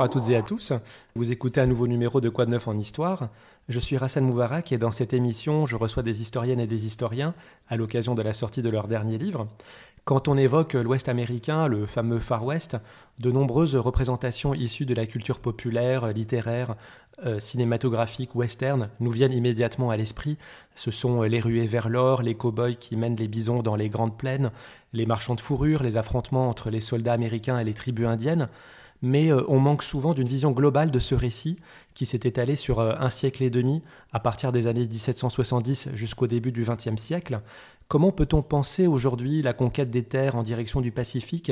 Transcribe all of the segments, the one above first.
Bonjour à toutes et à tous. Vous écoutez un nouveau numéro de Quoi de neuf en histoire? Je suis Rassan Moubarak et dans cette émission, je reçois des historiennes et des historiens à l'occasion de la sortie de leur dernier livre. Quand on évoque l'Ouest américain, le fameux Far West, de nombreuses représentations issues de la culture populaire, littéraire, euh, cinématographique, western nous viennent immédiatement à l'esprit. Ce sont les ruées vers l'or, les cow-boys qui mènent les bisons dans les grandes plaines, les marchands de fourrure, les affrontements entre les soldats américains et les tribus indiennes mais euh, on manque souvent d'une vision globale de ce récit qui s'est étalé sur euh, un siècle et demi, à partir des années 1770 jusqu'au début du XXe siècle. Comment peut-on penser aujourd'hui la conquête des terres en direction du Pacifique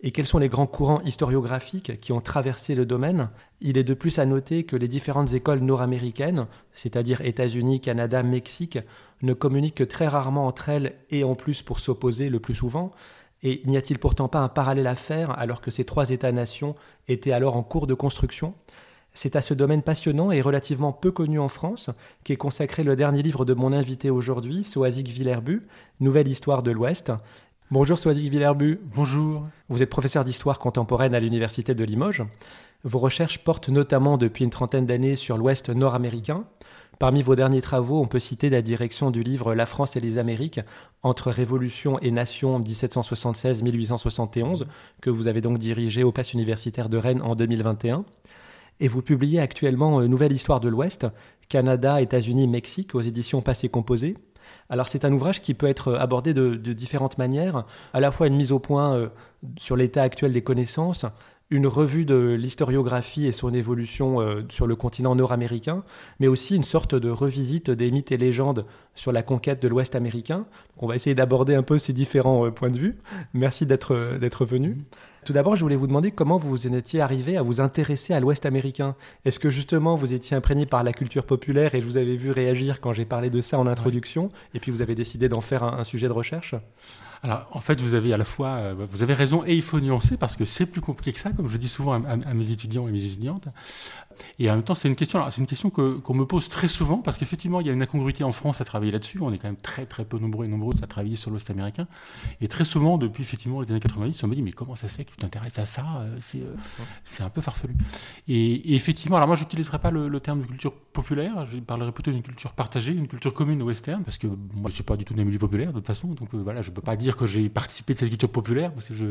et quels sont les grands courants historiographiques qui ont traversé le domaine? Il est de plus à noter que les différentes écoles nord-américaines, c'est-à-dire États-Unis, Canada, Mexique, ne communiquent que très rarement entre elles et en plus pour s'opposer le plus souvent. Et n'y a-t-il pourtant pas un parallèle à faire alors que ces trois États-nations étaient alors en cours de construction? C'est à ce domaine passionnant et relativement peu connu en France qu'est consacré le dernier livre de mon invité aujourd'hui, Soazic Villerbu, Nouvelle histoire de l'Ouest. Bonjour Soazic Villerbu. Bonjour. Vous êtes professeur d'histoire contemporaine à l'Université de Limoges. Vos recherches portent notamment depuis une trentaine d'années sur l'Ouest nord-américain. Parmi vos derniers travaux, on peut citer la direction du livre La France et les Amériques entre Révolution et Nation 1776-1871, que vous avez donc dirigé au Pass universitaire de Rennes en 2021. Et vous publiez actuellement euh, Nouvelle histoire de l'Ouest, Canada, États-Unis, Mexique aux éditions Passé Composé. Alors c'est un ouvrage qui peut être abordé de, de, différentes manières, à la fois une mise au point euh, sur l'état actuel des connaissances, une revue de l'historiographie et son évolution euh, sur le continent nord-américain, mais aussi une sorte de revisite des mythes et légendes sur la conquête de l'Ouest américain. on va essayer d'aborder un peu ces différents euh, points de vue. Merci d'être euh, venu. Tout d'abord, je voulais vous demander comment vous en étiez arrivé à vous intéresser à l'Ouest américain. Est-ce que justement vous étiez imprégné par la culture populaire et je vous avais vu réagir quand j'ai parlé de ça en introduction, et puis vous avez décidé d'en faire un, un sujet de recherche? Alors, en fait, vous avez à la fois, euh, vous avez raison et il faut nuancer parce que c'est plus compliqué que ça, comme je dis souvent à, à mes étudiants et mes étudiantes. Et en même temps, c'est une question, c'est une question qu'on me pose très souvent parce qu'effectivement, il y a une incongruité en France à travailler là-dessus. On est quand même très très peu nombreux et nombreuses à travailler sur l'Ouest américain. Et très souvent, depuis effectivement les années 90, on me dit mais comment ça se fait que tu t'intéresses à ça euh, euh, C'est un peu farfelu. Et, effectivement, alors moi, j'utiliserai pas le, terme de culture populaire. Je parlerai plutôt d'une culture partagée, une culture commune western, parce que moi, je suis pas du tout d'un milieu populaire de toute façon. Donc euh, voilà, je peux pas dire que j'ai participé de cette culture populaire parce que je,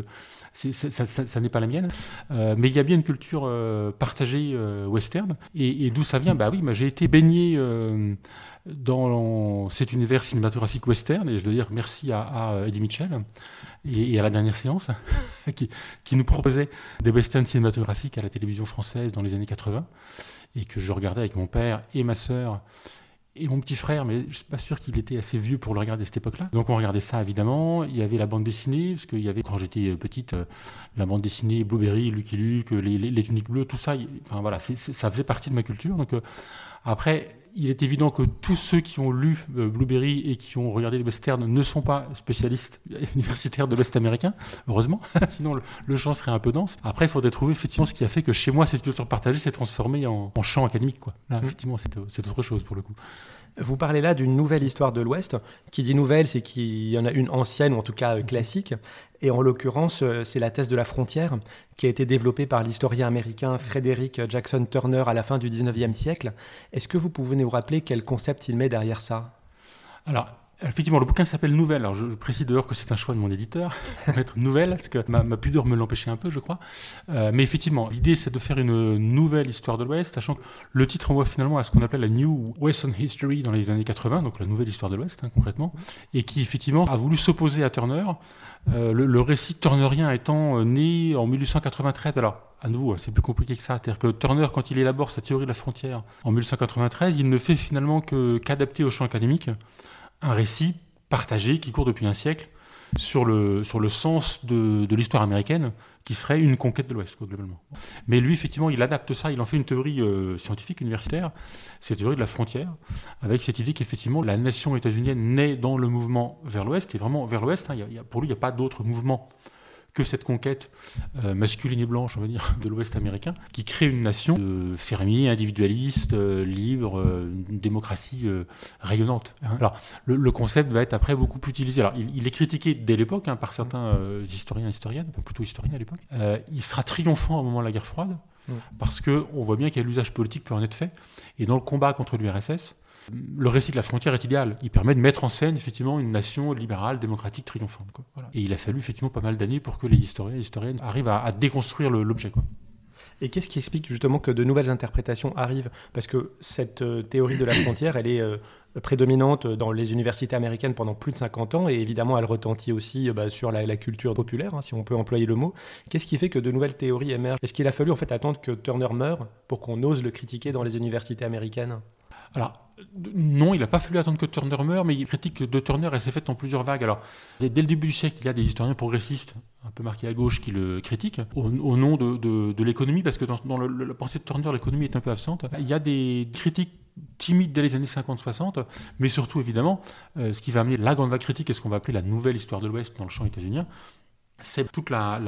ça, ça, n'est pas la mienne. mais il y a bien une culture partagée western. Et, d'où ça vient? Bah oui, j'ai été baigné euh, dans cet univers cinématographique western, et je dois dire merci à, Eddie Mitchell et, à la dernière séance, qui, qui, nous proposait des westerns cinématographiques à la télévision française dans les années 80, et que je regardais avec mon père et ma sœur et mon petit frère, mais je ne suis pas sûr qu'il était assez vieux pour le regarder à cette époque-là. Donc on regardait ça évidemment. Il y avait la bande dessinée, parce qu'il y avait quand j'étais euh, petite, euh, la bande dessinée Blueberry, Lucky Luke, les, les, tuniques bleues, tout ça. Enfin voilà, ça faisait partie de ma culture. Donc euh, après, il est évident que tous ceux qui ont lu euh, Blueberry et qui ont regardé les westerns ne sont pas spécialistes universitaires de l'Ouest américain, heureusement, sinon le, champ serait un peu dense. Après, il faudrait trouver effectivement ce qui a fait que chez moi, cette culture partagée s'est transformée en, champ académique. Quoi. Là, mmh. effectivement, c'est autre chose pour le coup. Vous parlez là d'une nouvelle histoire de l'Ouest. Qui dit nouvelle, c'est qu'il y en a une ancienne, ou en tout cas euh, classique. Et en l'occurrence, euh, c'est la thèse de la frontière, qui a été développée par l'historien américain Frederick Jackson Turner à la fin du 19e siècle. Est-ce que vous pouvez nous rappeler quel concept il met derrière ça? Effectivement, le bouquin s'appelle Nouvelle. Alors, je, précise d'ailleurs que c'est un choix de mon éditeur, mettre Nouvelle, parce que ma, pudeur me l'empêchait un peu, je crois. Euh, mais effectivement, l'idée, c'est de faire une nouvelle histoire de l'Ouest, sachant que le titre renvoie finalement à ce qu'on appelle la New Western History dans les années 80, donc la nouvelle histoire de l'Ouest, hein, concrètement, et qui, effectivement, a voulu s'opposer à Turner. Euh, le, récit turnerien étant euh, né en 1893. Alors, à nouveau, hein, c'est plus compliqué que ça. C'est-à-dire que Turner, quand il élabore sa théorie de la frontière en 1893, il ne fait finalement qu'adapter au champ académique un récit partagé qui court depuis un siècle sur le, sens de, l'histoire américaine, qui serait une conquête de l'Ouest, globalement. Mais lui, effectivement, il adapte ça, il en fait une théorie euh, scientifique universitaire, cette théorie de la frontière, avec cette idée qu'effectivement, la nation états-unienne naît dans le mouvement vers l'Ouest, et vraiment vers l'Ouest, hein, pour lui, il n'y a pas d'autre mouvement que cette conquête euh, masculine et blanche, on va dire, de l'Ouest américain, qui crée une nation de fermiers, individualistes, euh, libres, euh, une démocratie rayonnante. Hein. Alors, le, concept va être après beaucoup plus utilisé. Alors, il, est critiqué dès l'époque hein, par certains historiens et historiennes, enfin plutôt historiens à l'époque. il sera triomphant au moment de la guerre froide. Parce qu'on voit bien a l'usage politique peut en être fait. Et dans le combat contre l'URSS, le récit de la frontière est idéal. Il permet de mettre en scène effectivement une nation libérale, démocratique, triomphante. Et il a fallu effectivement pas mal d'années pour que les historiens et les historiennes arrivent à, déconstruire l'objet. Et qu'est-ce qui explique justement que de nouvelles interprétations arrivent? Parce que cette euh, théorie de la frontière, elle est euh, prédominante dans les universités américaines pendant plus de 50 ans, et évidemment elle retentit aussi euh, bah, sur la, culture populaire, hein, si on peut employer le mot. Qu'est-ce qui fait que de nouvelles théories émergent? Est-ce qu'il a fallu attendre que Turner meure pour qu'on ose le critiquer dans les universités américaines? Alors, non, il n'a pas fallu attendre que Turner meure, mais il critique de Turner, elle s'est faite en plusieurs vagues. Alors, dès, le début du siècle, il y a des historiens progressistes, un peu marqués à gauche, qui le critiquent, au, nom de, l'économie, parce que dans, la pensée de Turner, l'économie est un peu absente. Il y a des critiques timides dès les années 50-60, mais surtout, évidemment, euh, ce qui va amener la grande vague critique et ce qu'on va appeler la nouvelle histoire de l'Ouest dans le champ états-unien, c'est toute la,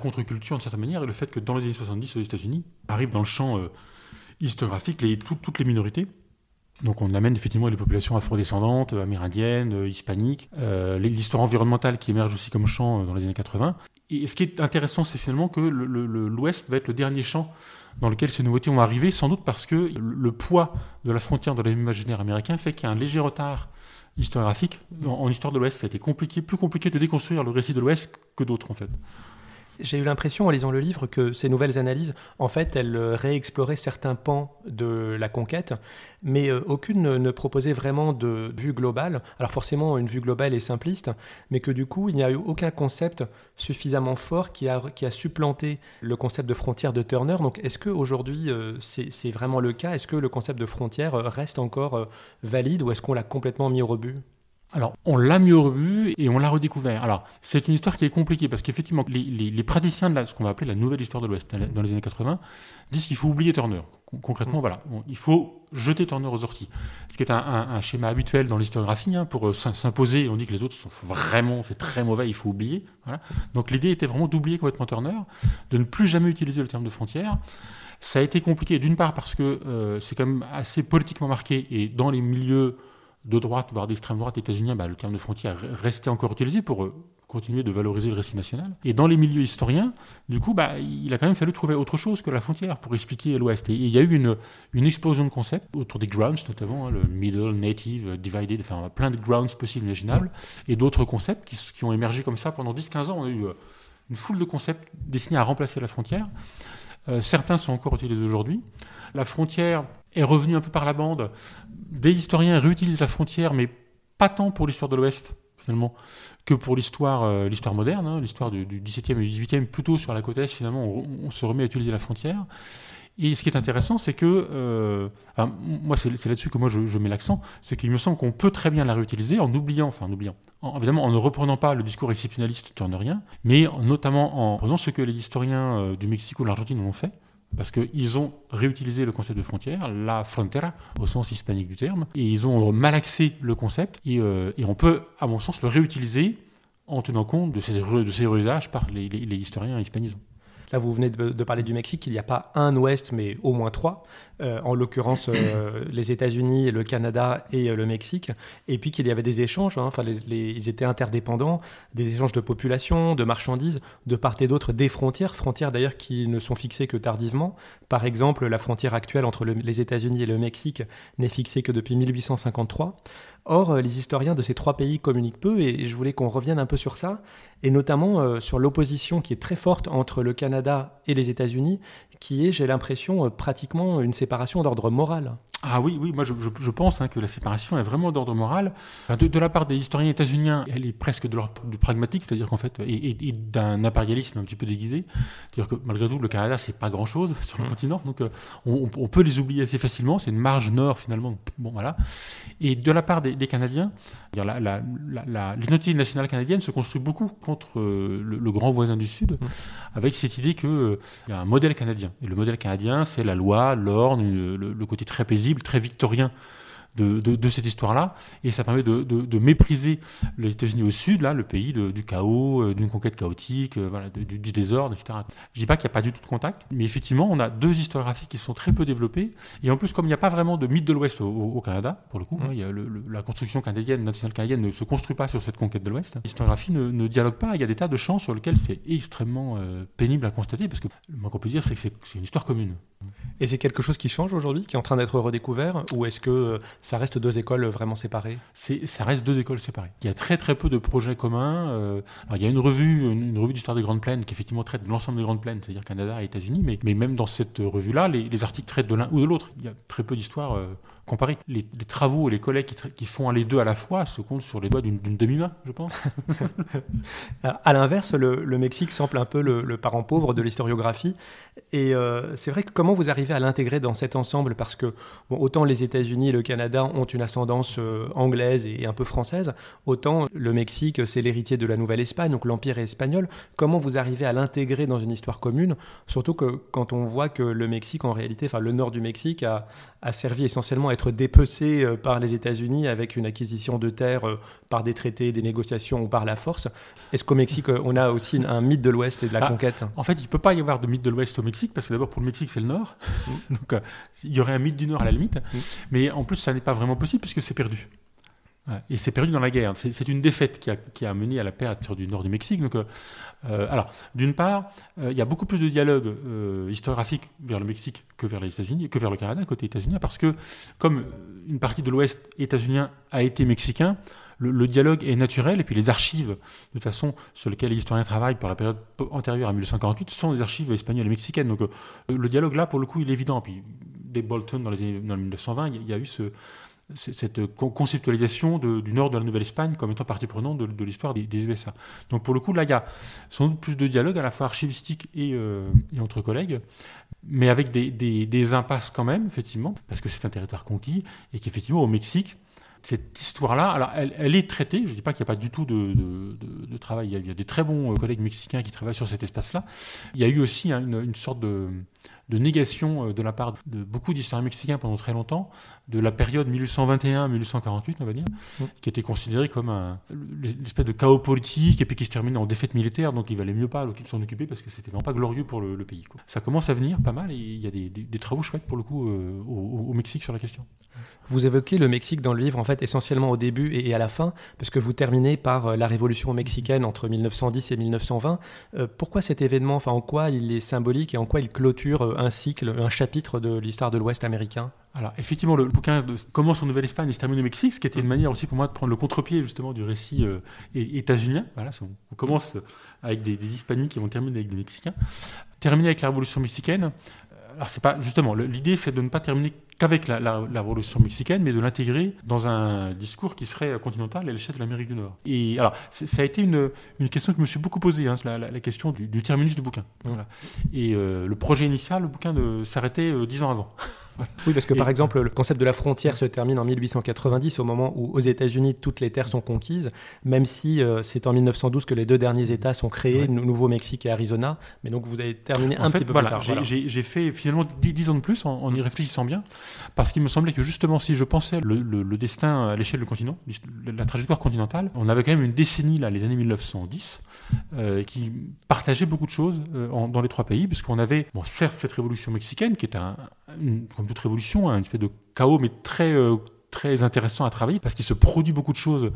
contre-culture, d'une certaine manière, et le fait que dans les années 70, aux États-Unis, arrivent dans le champ euh, historiographique toutes les minorités donc on amène effectivement les populations afrodescendantes, amérindiennes, euh, hispaniques, euh, l'histoire environnementale qui émerge aussi comme champ euh, dans les années 80. Et ce qui est intéressant, c'est finalement que l'Ouest va être le dernier champ dans lequel ces nouveautés vont arriver, sans doute parce que le poids de la frontière dans l'imaginaire américain fait qu'il y a un léger retard historiographique. En, en histoire de l'Ouest, ça a été compliqué, plus compliqué de déconstruire le récit de l'Ouest que d'autres en fait. J'ai eu l'impression en lisant le livre que ces nouvelles analyses, en fait, elles réexploraient certains pans de la conquête, mais euh, aucune ne proposait vraiment de vue globale. Alors forcément, une vue globale est simpliste, mais que du coup, il n'y a eu aucun concept suffisamment fort qui a, qui a supplanté le concept de frontière de Turner. Donc est-ce qu'aujourd'hui, euh, c'est vraiment le cas? Est-ce que le concept de frontière reste encore euh, valide ou est-ce qu'on l'a complètement mis au rebut? Alors, on l'a mis au rebut et on l'a redécouvert. Alors, c'est une histoire qui est compliquée parce qu'effectivement, les, praticiens de ce qu'on va appeler la nouvelle histoire de l'Ouest dans les années 80 disent qu'il faut oublier Turner. Concrètement, mm. voilà, il faut jeter Turner aux orties. Ce qui est un, schéma habituel dans l'historiographie hein, pour euh, s'imposer. On dit que les autres sont vraiment, c'est très mauvais, il faut oublier. Donc, l'idée était vraiment d'oublier complètement Turner, de ne plus jamais utiliser le terme de frontière. Ça a été compliqué d'une part parce que euh, c'est quand même assez politiquement marqué et dans les milieux de droite, voire d'extrême droite états-unienne, bah, le terme de frontière restait encore utilisé pour euh, continuer de valoriser le récit national. Et dans les milieux historiens, du coup, bah, il a quand même fallu trouver autre chose que la frontière pour expliquer l'Ouest. Et il y a eu une, explosion de concepts autour des grounds, notamment hein, le middle, native, divided, enfin plein de grounds possibles, imaginables, et d'autres concepts qui, qui, ont émergé comme ça pendant 10-15 ans. On a eu euh, une foule de concepts destinés à remplacer la frontière. Euh, certains sont encore utilisés aujourd'hui. La frontière est revenue un peu par la bande des historiens réutilisent la frontière, mais pas tant pour l'histoire de l'Ouest, finalement, que pour l'histoire euh, l'histoire moderne, hein, l'histoire du, XVIIe et du XVIIIe, plutôt sur la côte Est, finalement, on, se remet à utiliser la frontière. Et ce qui est intéressant, c'est que, euh, moi c'est là-dessus que moi je, mets l'accent, c'est qu'il me semble qu'on peut très bien la réutiliser en oubliant, enfin en oubliant, évidemment en ne reprenant pas le discours exceptionnaliste turnerien, mais notamment en prenant ce que les historiens euh, du Mexique ou de l'Argentine ont fait, parce qu'ils ont réutilisé le concept de frontière, la frontera, au sens hispanique du terme, et ils ont malaxé le concept, et, euh, on peut, à mon sens, le réutiliser en tenant compte de ces, de usages par les, les historiens hispanisants. Là, vous venez de, parler du Mexique. Il n'y a pas un Ouest, mais au moins trois. Euh, en l'occurrence, euh, les États-Unis, le Canada et euh, le Mexique. Et puis qu'il y avait des échanges. Hein. enfin, ils étaient interdépendants, des échanges de population, de marchandises, de part et d'autre des frontières. Frontières d'ailleurs qui ne sont fixées que tardivement. Par exemple, la frontière actuelle entre les États-Unis et le Mexique n'est fixée que depuis 1853. Or, les historiens de ces trois pays communiquent peu et je voulais qu'on revienne un peu sur ça, et notamment sur l'opposition qui est très forte entre le Canada et les États-Unis, qui est, j'ai l'impression, euh, pratiquement une séparation d'ordre moral. Ah oui, oui, moi je, pense hein, que la séparation est vraiment d'ordre moral. De, la part des historiens états-uniens, elle est presque de l'ordre du pragmatique, c'est-à-dire qu'en fait, et, d'un impérialisme un petit peu déguisé. C'est-à-dire que malgré tout, le Canada, c'est pas grand-chose sur le mmh. continent, donc euh, on, peut les oublier assez facilement. C'est une marge nord finalement. Bon voilà. Et de la part des, Canadiens, la, la, l'identité nationale canadienne se construit beaucoup contre euh, le, grand voisin du Sud, mmh. avec cette idée qu'il y a un modèle canadien. Et le modèle canadien, c'est la loi, l'ordre, le, côté très paisible, très victorien de, cette histoire-là, et ça permet de, mépriser les États-Unis au sud, là, le pays du chaos, euh, d'une conquête chaotique, euh, voilà, du, désordre, etc. Je dis pas qu'il n'y a pas du tout de contact, mais effectivement, on a deux historiographies qui sont très peu développées, et en plus, comme il n'y a pas vraiment de mythe de l'Ouest au, Canada, pour le coup, hein, il y a la construction canadienne, nationale canadienne, ne se construit pas sur cette conquête de l'Ouest. L'historiographie ne, ne, dialogue pas. Il y a des tas de champs sur lesquels c'est extrêmement euh, pénible à constater, parce que le moins qu'on peut dire, c'est que c'est une histoire commune. Et c'est quelque chose qui change aujourd'hui, qui est en train d'être redécouvert, ou est-ce que ça reste deux écoles vraiment séparées Ça reste deux écoles séparées. Il y a très très peu de projets communs. Euh, il y a une revue, une, revue d'histoire des Grandes Plaines qui effectivement traite de l'ensemble des Grandes Plaines, c'est-à-dire Canada et États-Unis, mais, mais, même dans cette revue-là, les, articles traitent de l'un ou de l'autre. Il y a très peu d'histoires euh, comparées. Les, travaux et les collègues qui, font les deux à la fois se comptent sur les doigts d'une demi-main, je pense. à l'inverse, le, Mexique semble un peu le, parent pauvre de l'historiographie. Et c'est vrai que comment vous arrivez à l'intégrer dans cet ensemble? Parce que autant les États-Unis et le Canada ont une ascendance euh, anglaise et un peu française, autant le Mexique, c'est l'héritier de la Nouvelle-Espagne, donc l'Empire espagnol. Comment vous arrivez à l'intégrer dans une histoire commune? Surtout que quand on voit que le Mexique, en réalité, enfin le nord du Mexique, a, a servi essentiellement à être dépecé euh, par les États-Unis avec une acquisition de terres euh, par des traités, des négociations ou par la force. Est-ce qu'au Mexique, on a aussi un mythe de l'Ouest et de la ah, conquête En fait, il ne peut pas y avoir de mythe de l'Ouest au Mexique, parce que d'abord, pour le Mexique, c'est le Nord. Donc, euh, il y aurait un mythe du Nord à la limite. Mm. Mais en plus, ça n'est pas vraiment possible puisque c'est perdu. Et c'est perdu dans la guerre. C'est une défaite qui a, qui mené à la perte du nord du Mexique. Donc, euh, euh, alors, d'une part, il y a beaucoup plus de dialogue historiographique vers le Mexique que vers les États-Unis, que vers le Canada, côté États-Unis, parce que comme une partie de l'Ouest états-unien a été mexicain, le, dialogue est naturel, et puis les archives, de façon, sur lesquelles les historiens travaillent pour la période antérieure à 1848, sont des archives espagnoles et mexicaines. Donc le dialogue là, pour le coup, il est évident. Puis des Bolton dans les années 1920, il y, a eu cette conceptualisation du nord de la Nouvelle-Espagne comme étant partie prenante de, l'histoire des, USA. Donc pour le coup, là, il y a sans doute plus de dialogue à la fois archivistique et, euh, entre collègues, mais avec des, impasses quand même, effectivement, parce que c'est un territoire conquis et qu'effectivement, au Mexique, cette histoire-là, alors elle, est traitée, je ne dis pas qu'il n'y a pas du tout de, travail, il y, a, des très bons euh, collègues mexicains qui travaillent sur cet espace-là. Il y a eu aussi hein, une, sorte de, négation euh, de la part de beaucoup d'historiens mexicains pendant très longtemps, de la période 1821-1848, on va dire, mmh. qui était considérée comme un, espèce de chaos politique et puis qui se terminait en défaite militaire, donc il valait mieux pas s'en occuper parce que c'était vraiment pas glorieux pour le, pays. Ça commence à venir pas mal et il y a des, travaux chouettes pour le coup euh, au Mexique sur la question. Vous évoquez le Mexique dans le livre, en fait, essentiellement au début et à la fin, parce que vous terminez par euh, la révolution mexicaine entre 1910 et 1920. Euh, pourquoi cet événement? Enfin, en quoi il est symbolique et en quoi il clôture un cycle, un chapitre de l'histoire de l'Ouest américain? Alors, effectivement, le, bouquin commence en Nouvelle-Espagne et se termine au Mexique, ce qui était une manière aussi pour moi de prendre le contre-pied justement du récit états-unien. Voilà, on, commence avec des, des, hispaniques qui vont terminer avec des Mexicains. Terminer avec la Révolution mexicaine. Alors, c'est pas justement l'idée, c'est de ne pas terminer qu'avec la, révolution mexicaine, mais de l'intégrer dans un discours qui serait continental à l'échelle de l'Amérique du Nord. Et alors, ça a été une, une, question que je me suis beaucoup posée, hein, la, question du, terminus du bouquin. Voilà. Et euh, le projet initial, le bouquin s'arrêtait euh, dix ans avant. Oui, parce que par exemple, le concept de la frontière se termine en 1890, au moment où aux États-Unis toutes les terres sont conquises, même si euh, c'est en 1912 que les deux derniers États sont créés, Nouveau-Mexique et Arizona. Mais donc vous avez terminé un petit peu plus tard. J'ai fait finalement 10, ans de plus en, y réfléchissant bien, parce qu'il me semblait que justement, si je pensais le, destin à l'échelle du continent, la trajectoire continentale, on avait quand même une décennie, là, les années 1910, euh, qui partageait beaucoup de choses euh, dans les trois pays, puisqu'on avait, bon, certes, cette révolution mexicaine, qui est un, une, toute révolution, hein, une espèce de chaos, mais très, euh, très intéressant à travailler parce qu'il se produit beaucoup de choses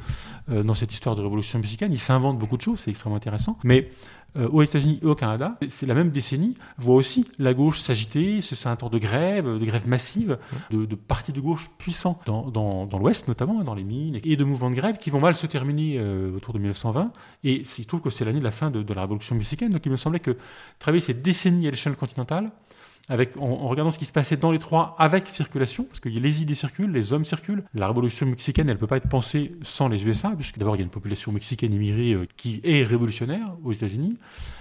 euh, dans cette histoire de révolution mexicaine. Il s'invente beaucoup de choses, c'est extrêmement intéressant. Mais euh, aux États-Unis et au Canada, c'est la même décennie, voit aussi la gauche s'agiter, c'est un temps de grève, de grève massive, de, partis de gauche puissants dans, dans, l'Ouest notamment, dans les mines, et de mouvements de grève qui vont mal se terminer autour de 1920. Et il trouve que c'est l'année de la fin de, de, la révolution mexicaine. Donc il me semblait que travailler cette décennie à l'échelle continentale, en, regardant ce qui se passait dans les trois avec circulation, parce que les idées circulent, les hommes circulent. La révolution mexicaine, elle ne peut pas être pensée sans les USA, puisque d'abord il y a une population mexicaine immigrée euh, qui est révolutionnaire aux États-Unis.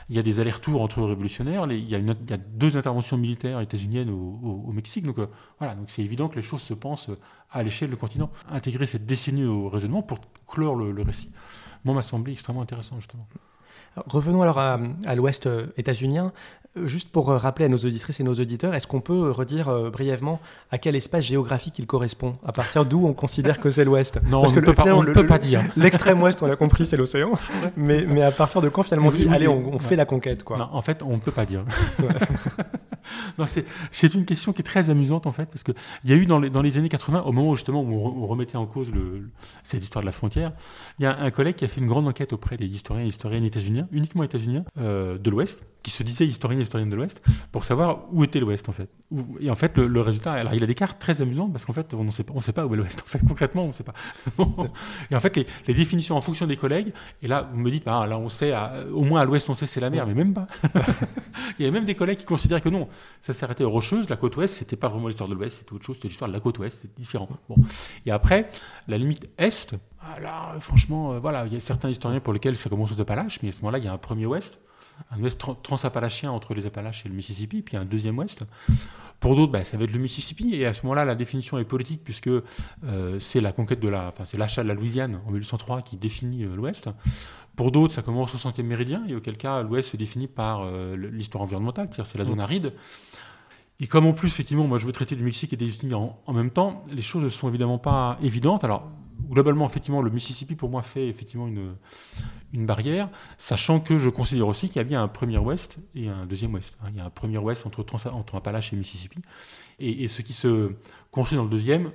Il y a des allers-retours entre révolutionnaires. il, y a deux interventions militaires états-uniennes au, Mexique. Donc euh, voilà, donc c'est évident que les choses se pensent à l'échelle du continent. Intégrer cette décennie au raisonnement pour clore le, le récit, moi m'a semblé extrêmement intéressant justement. Revenons alors à, l'ouest états-unien. Juste pour rappeler à nos auditrices et nos auditeurs, est-ce qu'on peut redire brièvement à quel espace géographique il correspond À partir d'où on considère que c'est l'ouest? Non, Parce on que ne peut, pas, dire. L'extrême ouest, on l'a compris, c'est l'océan. Mais, mais à partir de quand finalement on dit, allez, on, fait la conquête quoi. Non, en fait, on ne peut pas dire. c'est une question qui est très amusante en fait, parce qu'il y a eu dans les, dans les, années 80, au moment où justement où on, remettait en cause le, cette histoire de la frontière, il y a un collègue qui a fait une grande enquête auprès des historiens et historiennes états-uniens, uniquement états-uniens, euh, de l'Ouest, qui se disaient historiens et historiennes de l'Ouest, pour savoir où était l'Ouest en fait. Et en fait, le, résultat, alors il a des cartes très amusantes parce qu'en fait, on ne sait, pas, on sait pas où est l'Ouest. En fait, concrètement, on ne sait pas. et en fait, les, définitions en fonction des collègues, et là, vous me dites, bah, là, on sait, au moins à l'Ouest, on sait c'est la mer, mais même pas. il y a même des collègues qui considèrent que non, ça s'arrêtait aux Rocheuses, la côte Ouest, c'était pas vraiment l'histoire de l'Ouest, c'était autre chose, c'était l'histoire de la côte Ouest, c'est différent. Bon. Et après, la limite Est, ah, là, franchement, euh, voilà, il y a certains historiens pour lesquels ça commence aux Appalaches, mais à ce moment-là, il y a un premier Ouest un ouest transappalachien entre les Appalaches et le Mississippi, puis un deuxième ouest. Pour d'autres, bah, ça va être le Mississippi, et à ce moment-là, la définition est politique, puisque euh, c'est la conquête de la, enfin, c'est l'achat de la Louisiane en 1803 qui définit euh, l'ouest. Pour d'autres, ça commence au centième méridien, et auquel cas, l'ouest se définit par euh, l'histoire environnementale, c'est-à-dire c'est la zone aride. Et comme en plus, effectivement, moi je veux traiter du Mexique et des États-Unis en, en, même temps, les choses ne sont évidemment pas évidentes. Alors, globalement, effectivement, le Mississippi, pour moi, fait effectivement une, une barrière, sachant que je considère aussi qu'il y a bien un premier ouest et un deuxième ouest. Hein. Il y a un premier ouest entre, entre Appalaches et Mississippi, et, ce qui se construit dans le deuxième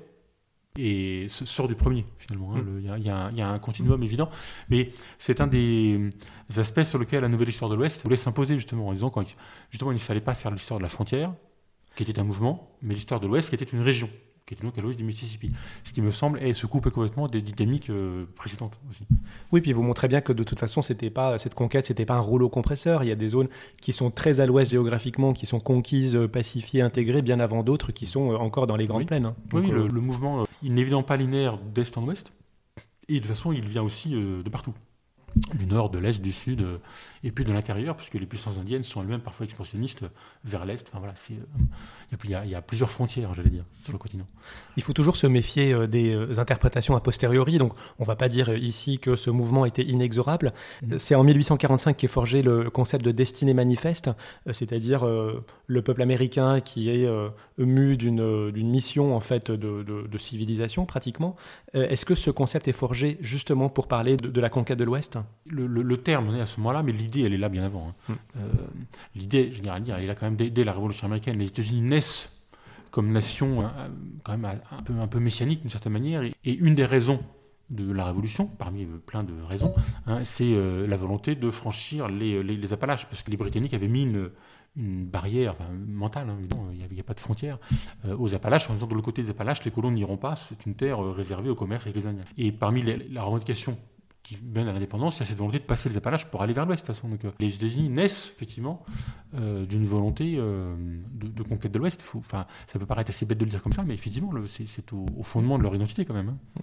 et sort du premier, finalement. Hein. Mm. Il, y a, un, continuum évident, mais c'est un des aspects sur lesquels la nouvelle histoire de l'Ouest voulait s'imposer, justement, en disant qu'il justement, il ne fallait pas faire l'histoire de la frontière, qui était un mouvement, mais l'histoire de l'Ouest, qui était une région qui était donc à l'ouest du Mississippi. Ce qui me semble est se couper complètement des dynamiques euh, précédentes aussi. Oui, puis vous montrez bien que de toute façon, c'était pas cette conquête, c'était pas un rouleau compresseur. Il y a des zones qui sont très à l'ouest géographiquement, qui sont conquises, euh, pacifiées, intégrées, bien avant d'autres qui sont euh, encore dans les grandes plaines. Hein. oui, le, le, mouvement, il n'est évidemment pas linéaire d'est en ouest, et de toute façon, il vient aussi de partout du nord, de l'est, du sud, euh, et puis de l'intérieur, puisque les puissances indiennes sont elles-mêmes parfois expansionnistes vers l'est. Enfin voilà, c'est, euh, il, y a, plusieurs frontières, j'allais dire, sur le continent. Il faut toujours se méfier euh, des interprétations a posteriori. Donc, on ne va pas dire ici que ce mouvement était inexorable. Mm. C'est en 1845 qu'est forgé le concept de destinée manifeste, c'est-à-dire le peuple américain qui est mu d'une, mission en fait de, civilisation pratiquement. Est-ce que ce concept est forgé justement pour parler de la conquête de l'Ouest? Le, terme est à ce moment-là, mais l'idée, elle est là bien avant. Hein. Mm. Euh, l'idée, je dirais, elle est là quand même dès, la Révolution américaine. Les États-Unis naissent comme nation euh, quand même un peu, un peu messianique d'une certaine manière. Et, une des raisons de la Révolution, parmi euh, plein de raisons, hein, c'est la volonté de franchir les, Appalaches, parce que les Britanniques avaient mis une, barrière mentale, hein, il n'y a, pas de frontières, aux Appalaches, en disant de l'autre côté des Appalaches, les colons n'iront pas, c'est une terre réservée au commerce avec les Indiens. Et parmi la revendication qui mène à l'indépendance, il y a cette volonté de passer les Appalaches pour aller vers l'Ouest. De toute façon. Donc, euh, les États-Unis naissent effectivement euh, d'une volonté euh, de, conquête de l'Ouest. Enfin, ça peut paraître assez bête de le dire comme ça, mais effectivement, c'est au, fondement de leur identité quand même. Hein.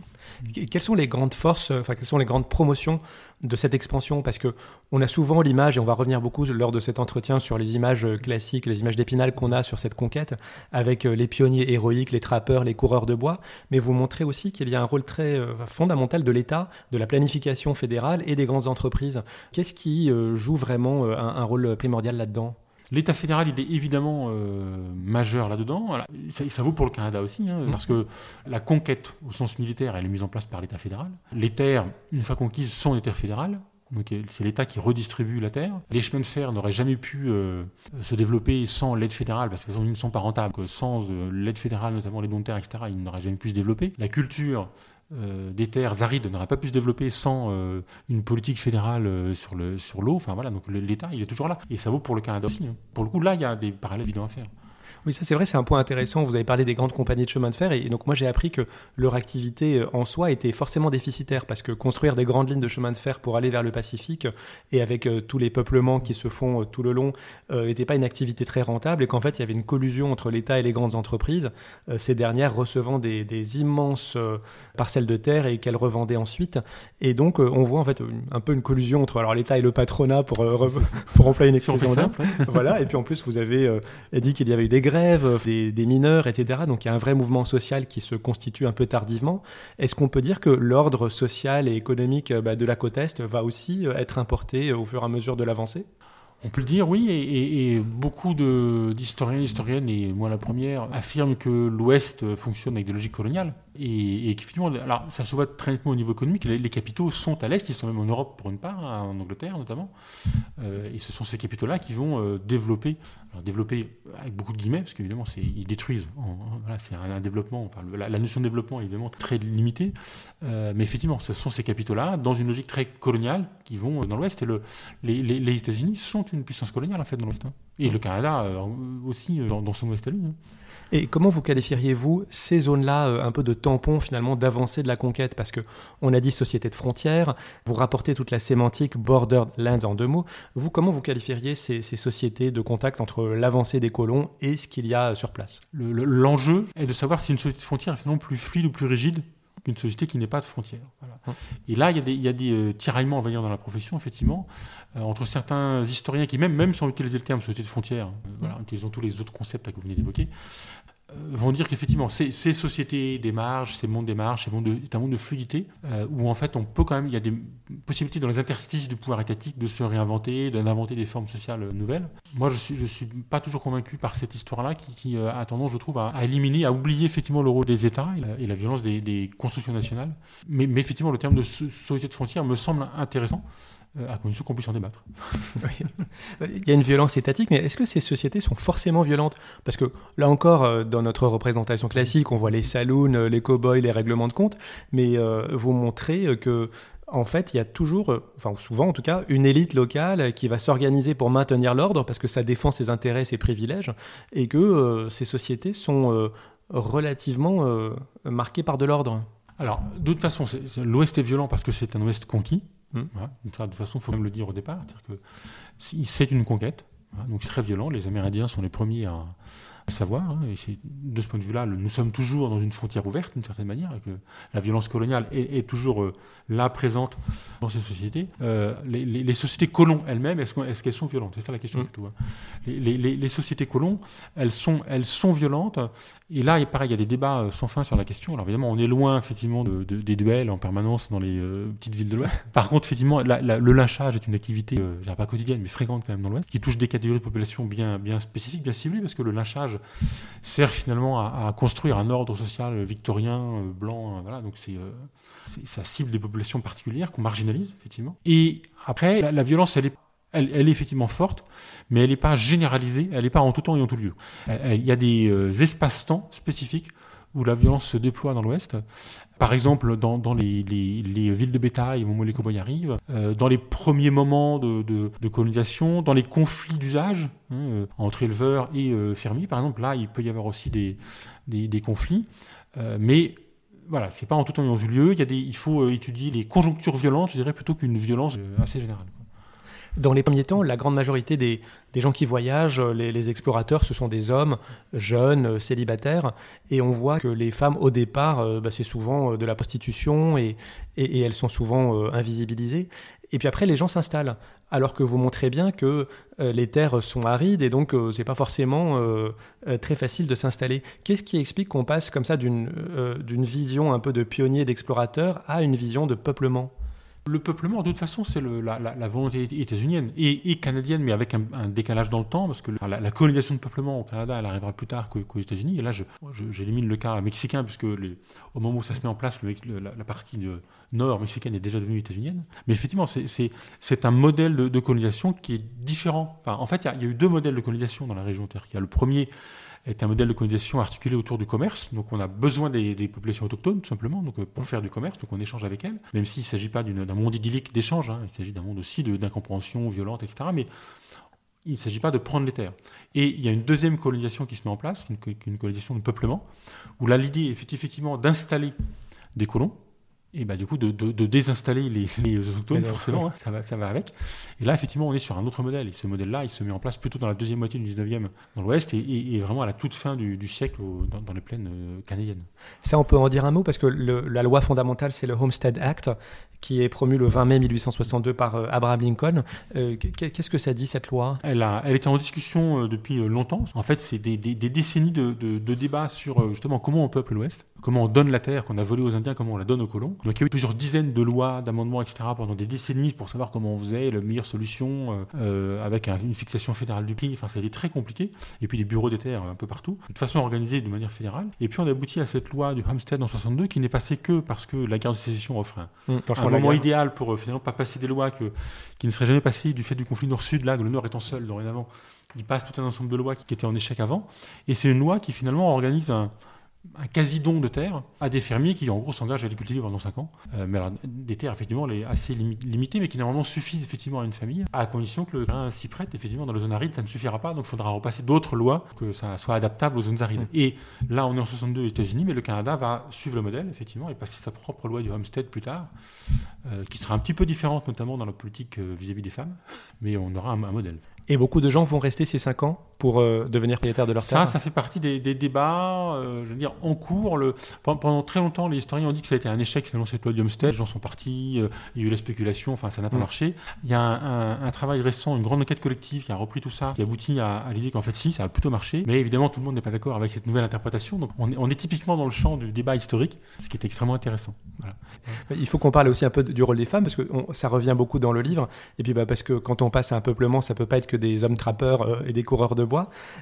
Quelles sont les grandes forces, enfin, quelles sont les grandes promotions de cette expansion? Parce que on a souvent l'image, et on va revenir beaucoup lors de cet entretien sur les images classiques, les images d'épinal qu'on a sur cette conquête, avec les pionniers héroïques, les trappeurs, les coureurs de bois. Mais vous montrez aussi qu'il y a un rôle très fondamental de l'État, de la planification fédérale et des grandes entreprises. Qu'est-ce qui euh, joue vraiment euh, un, rôle primordial là-dedans? L'État fédéral, il est évidemment euh, majeur là-dedans. Ça, vaut pour le Canada aussi, hein, mmh. parce que la conquête au sens militaire, elle est mise en place par l'État fédéral. Les terres, une fois conquises, sont des terres fédérales. Donc c'est l'État qui redistribue la terre. Les chemins de fer n'auraient jamais pu se développer sans l'aide fédérale, parce qu'ils ne sont pas rentables. Sans l'aide fédérale, notamment les dons de terre, etc., ils n'auraient jamais pu se développer. La culture, euh, des terres arides n'aurait pas pu se développer sans euh, une politique fédérale euh, sur l'eau. Sur enfin voilà, donc l'État, il est toujours là. Et ça vaut pour le Canada aussi. Hein. Pour le coup, là, il y a des parallèles évidents à faire. Oui, ça c'est vrai, c'est un point intéressant. Vous avez parlé des grandes compagnies de chemin de fer et donc moi j'ai appris que leur activité euh, en soi était forcément déficitaire parce que construire des grandes lignes de chemin de fer pour aller vers le Pacifique et avec euh, tous les peuplements qui se font euh, tout le long n'était pas une activité très rentable et qu'en fait il y avait une collusion entre l'État et les grandes entreprises, ces dernières recevant des, immenses parcelles de terre et qu'elles revendaient ensuite. Et donc on voit en fait un peu une collusion entre alors l'État et le patronat pour, pour employer une expression simple. Voilà, et puis en plus vous avez dit qu'il y avait eu des grèves des, mineurs, etc. Donc il y a un vrai mouvement social qui se constitue un peu tardivement. Est-ce qu'on peut dire que l'ordre social et économique bah, de la côte Est va aussi être importé au fur et à mesure de l'avancée? On peut le dire, oui, et, beaucoup d'historiens, historiennes, et moi la première, affirment que l'Ouest fonctionne avec des logiques coloniales. Et, et qu'effectivement, alors ça se voit très nettement au niveau économique, les, capitaux sont à l'Est, ils sont même en Europe pour une part, hein, en Angleterre notamment. Euh, et ce sont ces capitaux-là qui vont euh, développer, alors développer avec beaucoup de guillemets, parce qu'évidemment ils détruisent. c'est un, développement, la, notion de développement est évidemment très limitée. Euh, mais effectivement, ce sont ces capitaux-là, dans une logique très coloniale, qui vont dans l'Ouest. Et le, les, États-Unis sont une puissance coloniale, en fait, dans l'Ouest. Hein. Et le Canada aussi, dans, son Ouest à lui. Hein. Et comment vous qualifieriez-vous ces zones-là, euh, un peu de tampon finalement d'avancée de la conquête? Parce que on a dit société de frontières, vous rapportez toute la sémantique borderlands en deux mots. Vous, comment vous qualifieriez ces, sociétés de contact entre l'avancée des colons et ce qu'il y a sur place? L'enjeu est de savoir si une société de frontières est finalement plus fluide ou plus rigide qu'une société qui n'est pas de frontières. Hum. Et là, il y a des, y a des euh, tiraillements dans la profession, effectivement, euh, entre certains historiens qui, même, même sans utiliser le terme société de frontières, euh, voilà, utilisant tous les autres concepts que vous venez d'évoquer, euh, vont dire qu'effectivement, ces, sociétés des ces mondes des c'est un monde de fluidité, euh, où en fait on peut quand même, il y a des possibilités dans les interstices du pouvoir étatique de se réinventer, d'inventer des formes sociales nouvelles. Moi, je suis, suis pas toujours convaincu par cette histoire-là qui, euh, a tendance, je trouve, à, éliminer, à oublier effectivement le rôle des États et la, violence des, des, constructions nationales. Mais, mais, effectivement, le terme de société de frontières me semble intéressant. Euh, à condition qu'on puisse en débattre. Il y a une violence étatique, mais est-ce que ces sociétés sont forcément violentes? Parce que là encore, euh, dans notre représentation classique, on voit les saloons, euh, les cow-boys, les règlements de compte, mais vous montrez que en fait, il y a toujours, enfin souvent en tout cas, une élite locale qui va s'organiser pour maintenir l'ordre parce que ça défend ses intérêts, ses privilèges, et que ces sociétés sont relativement marquées par de l'ordre. Alors, de toute façon, l'Ouest est violent parce que c'est un Ouest conquis. Hum. de toute façon, il faut même le dire au départ. C'est une conquête. donc c'est très violent. Les Amérindiens sont les premiers à, à savoir. Hein, et de ce point de vue-là, nous sommes toujours dans une frontière ouverte, d'une certaine manière, et que la violence coloniale est, toujours euh, là présente dans ces sociétés. Euh, les, sociétés colons elles-mêmes, est-ce qu'elles sont violentes? C'est ça la question mm. plutôt. Hein. Les, sociétés colons, elles sont, elles sont violentes. Et là, pareil, il y a des débats euh, sans fin sur la question. Alors évidemment, on est loin effectivement de, des duels en permanence dans les petites villes de l'Ouest. Par contre, effectivement, le lynchage est une activité, pas quotidienne, mais fréquente quand même dans l'Ouest, qui touche des catégories de population bien, bien spécifiques, bien ciblées, parce que le lynchage sert finalement à, construire un ordre social victorien, euh, blanc. Euh, donc euh, ça cible des populations particulières qu'on marginalise, effectivement. Et après, la, violence, elle, est effectivement forte, mais elle n'est pas généralisée, elle n'est pas en tout temps et en tout lieu. Il y a des espaces-temps spécifiques où la violence se déploie dans l'Ouest. Par exemple, dans, les, villes de bétail, où les cowboys arrivent, euh, dans les premiers moments de, colonisation, dans les conflits d'usage hein, euh, entre éleveurs et euh, fermiers, par exemple, là, il peut y avoir aussi des, conflits. mais voilà, c'est pas en tout temps et en lieu. Il faut étudier les conjonctures violentes, je dirais, plutôt qu'une violence assez générale. Dans les premiers temps, la grande majorité des, gens qui voyagent, les, explorateurs, ce sont des hommes jeunes, euh, célibataires, et on voit que les femmes, au départ, euh, bah, c'est souvent euh, de la prostitution, et, elles sont souvent invisibilisées. Et puis après, les gens s'installent, alors que vous montrez bien que les terres sont arides, et donc c'est pas forcément très facile de s'installer. Qu'est-ce qui explique qu'on passe comme ça d'une vision un peu de pionnier, d'explorateur, à une vision de peuplement? Le peuplement, de toute façon, c'est la, volonté états-unienne et, canadienne, mais avec un, décalage dans le temps, parce que la, colonisation de peuplement au Canada, elle arrivera plus tard qu'aux États-Unis. Et là, j'élimine le cas mexicain, puisque les, au moment où ça se met en place, la, partie nord mexicaine est déjà devenue états-unienne. Mais effectivement, c'est un modèle de, colonisation qui est différent. en fait, il y, a eu deux modèles de colonisation dans la région. Il y a le premier est un modèle de colonisation articulé autour du commerce. Donc on a besoin des, populations autochtones, tout simplement, donc, euh, pour faire du commerce, donc on échange avec elles, même s'il ne s'agit pas d'un monde idyllique d'échange, hein. il s'agit d'un monde aussi d'incompréhension violente, etc. Mais il ne s'agit pas de prendre les terres. Et il y a une deuxième colonisation qui se met en place, une, une colonisation de peuplement, où là l'idée est effectivement d'installer des colons, et bah, du coup de, désinstaller les, les autochtones, forcément, hein, ça, va, ça va avec. Et là, effectivement, on est sur un autre modèle. Et ce modèle-là, il se met en place plutôt dans la deuxième moitié du 19e dans l'Ouest et, vraiment à la toute fin du, siècle dans, les plaines euh, canadiennes. Ça, on peut en dire un mot parce que la loi fondamentale, c'est le Homestead Act qui est promu le 20 mai 1862 par euh, Abraham Lincoln. Euh, qu'est-ce que ça dit cette loi? Elle, a, elle était en discussion depuis longtemps. En fait, c'est des, décennies de, de, débats sur justement comment on peuple l'Ouest, comment on donne la terre qu'on a volée aux Indiens, comment on la donne aux colons. Donc il y a eu plusieurs dizaines de lois, d'amendements, etc. pendant des décennies pour savoir comment on faisait la meilleure solution avec une fixation fédérale du prix. Enfin, ça a été très compliqué. Et puis des bureaux des terres un peu partout, de façon organisée de manière fédérale. Et puis on a abouti à cette loi du Hampstead en 62 qui n'est passée que parce que la guerre de sécession offre un, mmh, un moment idéal pour euh, finalement pas passer des lois que, qui ne seraient jamais passées du fait du conflit nord-sud, là, le nord étant seul dorénavant. Il passe tout un ensemble de lois qui étaient en échec avant. Et c'est une loi qui finalement organise un, un quasi-don de terre à des fermiers qui, en gros, s'engagent à les cultiver pendant 5 ans. Euh, mais alors, des terres, effectivement, les assez limitées, mais qui normalement suffisent effectivement à une famille, à condition que le terrain s'y prête. Effectivement, dans les zones arides, ça ne suffira pas, donc il faudra repasser d'autres lois que ça soit adaptable aux zones arides. Et là, on est en 62 aux États-Unis, mais le Canada va suivre le modèle, effectivement, et passer sa propre loi du homestead plus tard, euh, qui sera un petit peu différente, notamment dans la politique euh, vis-à-vis des femmes, mais on aura un modèle. Et beaucoup de gens vont rester ces 5 ans pour euh, devenir propriétaires de leur terre Ça, ça fait partie des, débats, euh, je veux dire, en cours. Le, pendant, très longtemps, les historiens ont dit que ça a été un échec, finalement, cette loi de Homestead. Les gens sont partis, euh, il y a eu la spéculation, enfin, ça n'a pas mm. marché. Il y a un, travail récent, une grande enquête collective qui a repris tout ça, qui aboutit à, l'idée qu'en fait, si, ça a plutôt marché. Mais évidemment, tout le monde n'est pas d'accord avec cette nouvelle interprétation. Donc, on est, typiquement dans le champ du débat historique, ce qui est extrêmement intéressant. Il faut qu'on parle aussi un peu du rôle des femmes, parce que ça revient beaucoup dans le livre. Et puis, bah, parce que quand on passe à un peuplement, ça peut pas être que des hommes trappeurs et des coureurs de bois.